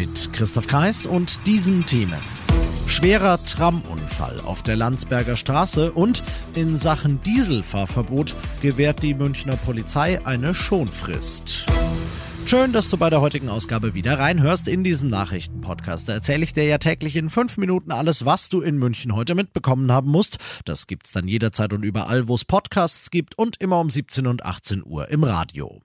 Mit Christoph Kreis und diesen Themen. Schwerer Tramunfall auf der Landsberger Straße und in Sachen Dieselfahrverbot gewährt die Münchner Polizei eine Schonfrist. Schön, dass du bei der heutigen Ausgabe wieder reinhörst in diesem Nachrichtenpodcast. Da erzähle ich dir ja täglich in fünf Minuten alles, was du in München heute mitbekommen haben musst. Das gibt's dann jederzeit und überall, wo es Podcasts gibt und immer um 17 und 18 Uhr im Radio.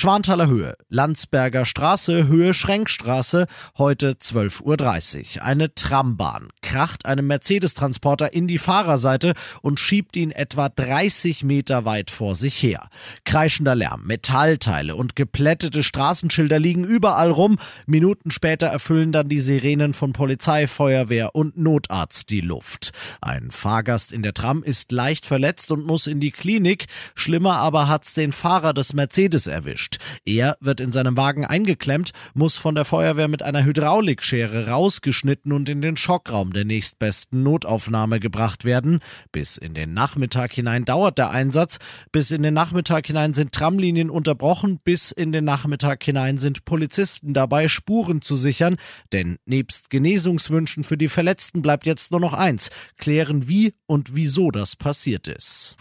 Schwanthaler Höhe, Landsberger Straße, Höhe Schränkstraße, heute 12.30 Uhr. Eine Trambahn kracht einem Mercedes-Transporter in die Fahrerseite und schiebt ihn etwa 30 Meter weit vor sich her. Kreischender Lärm, Metallteile und geplättete Straßenschilder liegen überall rum. Minuten später erfüllen dann die Sirenen von Polizei, Feuerwehr und Notarzt die Luft. Ein Fahrgast in der Tram ist leicht verletzt und muss in die Klinik. Schlimmer aber hat's den Fahrer des Mercedes erwischt erwischt. Er wird in seinem Wagen eingeklemmt, muss von der Feuerwehr mit einer Hydraulikschere rausgeschnitten und in den Schockraum der nächstbesten Notaufnahme gebracht werden. Bis in den Nachmittag hinein dauert der Einsatz. Bis in den Nachmittag hinein sind Tramlinien unterbrochen. Bis in den Nachmittag hinein sind Polizisten dabei, Spuren zu sichern. Denn nebst Genesungswünschen für die Verletzten bleibt jetzt nur noch eins. Klären, wie und wieso das passiert ist.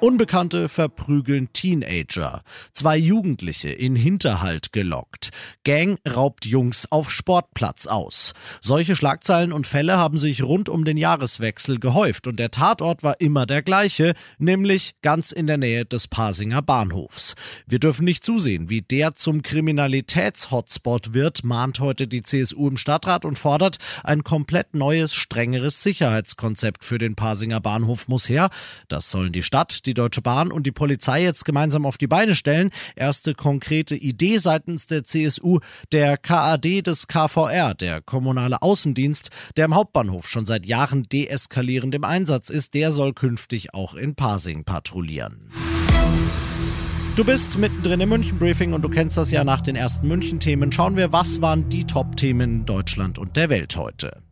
Unbekannte verprügeln Teenager. Zwei Jugendliche in Hinterhalt gelockt. Gang raubt Jungs auf Sportplatz aus. Solche Schlagzeilen und Fälle haben sich rund um den Jahreswechsel gehäuft und der Tatort war immer der gleiche, nämlich ganz in der Nähe des Pasinger Bahnhofs. Wir dürfen nicht zusehen, wie der zum Kriminalitätshotspot wird, mahnt heute die CSU im Stadtrat und fordert, ein komplett neues, strengeres Sicherheitskonzept für den Pasinger Bahnhof muss her. Das sollen die Stadt, die Deutsche Bahn und die Polizei jetzt gemeinsam auf die Beine stellen. Erste konkrete Idee seitens der CSU, der KAD des KVR, der kommunale Außendienst, der im Hauptbahnhof schon seit Jahren deeskalierend im Einsatz ist, der soll künftig auch in Pasing patrouillieren. Du bist mittendrin im München Briefing und du kennst das ja nach den ersten München Themen. Schauen wir, was waren die Top-Themen in Deutschland und der Welt heute.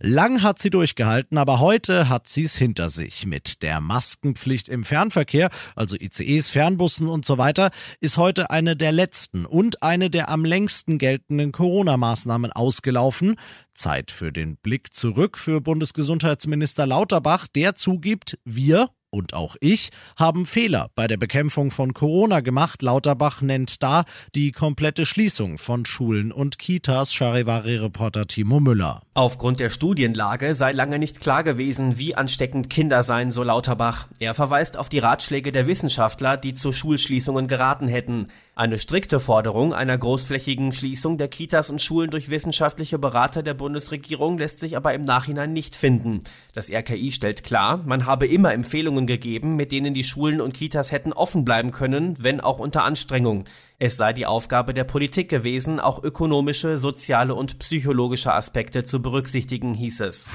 Lang hat sie durchgehalten, aber heute hat sie es hinter sich. Mit der Maskenpflicht im Fernverkehr, also ICEs, Fernbussen und so weiter, ist heute eine der letzten und eine der am längsten geltenden Corona-Maßnahmen ausgelaufen. Zeit für den Blick zurück für Bundesgesundheitsminister Lauterbach, der zugibt, wir, und auch ich haben Fehler bei der Bekämpfung von Corona gemacht. Lauterbach nennt da die komplette Schließung von Schulen und Kitas, Charivari-Reporter Timo Müller. Aufgrund der Studienlage sei lange nicht klar gewesen, wie ansteckend Kinder seien, so Lauterbach. Er verweist auf die Ratschläge der Wissenschaftler, die zu Schulschließungen geraten hätten. Eine strikte Forderung einer großflächigen Schließung der Kitas und Schulen durch wissenschaftliche Berater der Bundesregierung lässt sich aber im Nachhinein nicht finden. Das RKI stellt klar, man habe immer Empfehlungen gegeben, mit denen die Schulen und Kitas hätten offen bleiben können, wenn auch unter Anstrengung. Es sei die Aufgabe der Politik gewesen, auch ökonomische, soziale und psychologische Aspekte zu berücksichtigen, hieß es.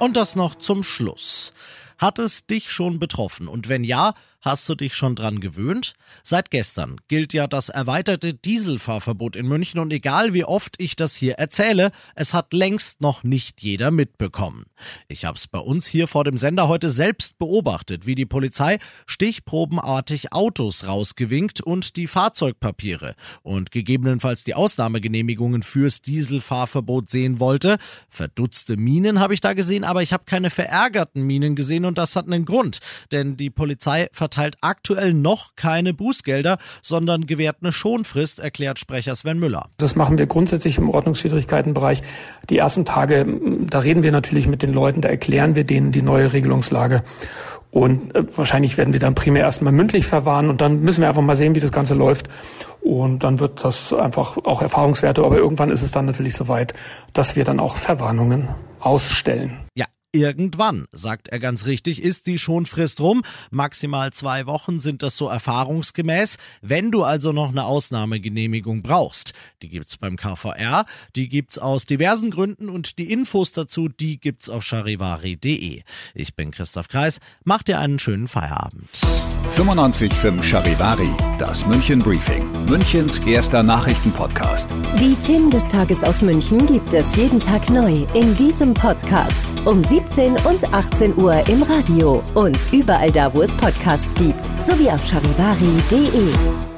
Und das noch zum Schluss. Hat es dich schon betroffen? Und wenn ja, Hast du dich schon dran gewöhnt? Seit gestern gilt ja das erweiterte Dieselfahrverbot in München und egal wie oft ich das hier erzähle, es hat längst noch nicht jeder mitbekommen. Ich habe es bei uns hier vor dem Sender heute selbst beobachtet, wie die Polizei stichprobenartig Autos rausgewinkt und die Fahrzeugpapiere und gegebenenfalls die Ausnahmegenehmigungen fürs Dieselfahrverbot sehen wollte. Verdutzte Minen habe ich da gesehen, aber ich habe keine verärgerten Minen gesehen und das hat einen Grund, denn die Polizei verteilt verteilt aktuell noch keine Bußgelder, sondern gewährt eine Schonfrist, erklärt Sprecher Sven Müller. Das machen wir grundsätzlich im Ordnungswidrigkeitenbereich. Die ersten Tage, da reden wir natürlich mit den Leuten, da erklären wir denen die neue Regelungslage. Und äh, wahrscheinlich werden wir dann primär erstmal mündlich verwahren und dann müssen wir einfach mal sehen, wie das Ganze läuft. Und dann wird das einfach auch Erfahrungswerte. Aber irgendwann ist es dann natürlich soweit, dass wir dann auch Verwarnungen ausstellen. Ja, Irgendwann, sagt er ganz richtig, ist die Schonfrist rum. Maximal zwei Wochen sind das so erfahrungsgemäß. Wenn du also noch eine Ausnahmegenehmigung brauchst, die gibt's beim KVR, die gibt's aus diversen Gründen und die Infos dazu, die gibt's auf charivari.de. Ich bin Christoph Kreis, mach dir einen schönen Feierabend. 95.5 Charivari, das München Briefing, Münchens erster Nachrichtenpodcast. Die Themen des Tages aus München gibt es jeden Tag neu in diesem Podcast um 17 und 18 Uhr im Radio und überall da, wo es Podcasts gibt, sowie auf charivari.de.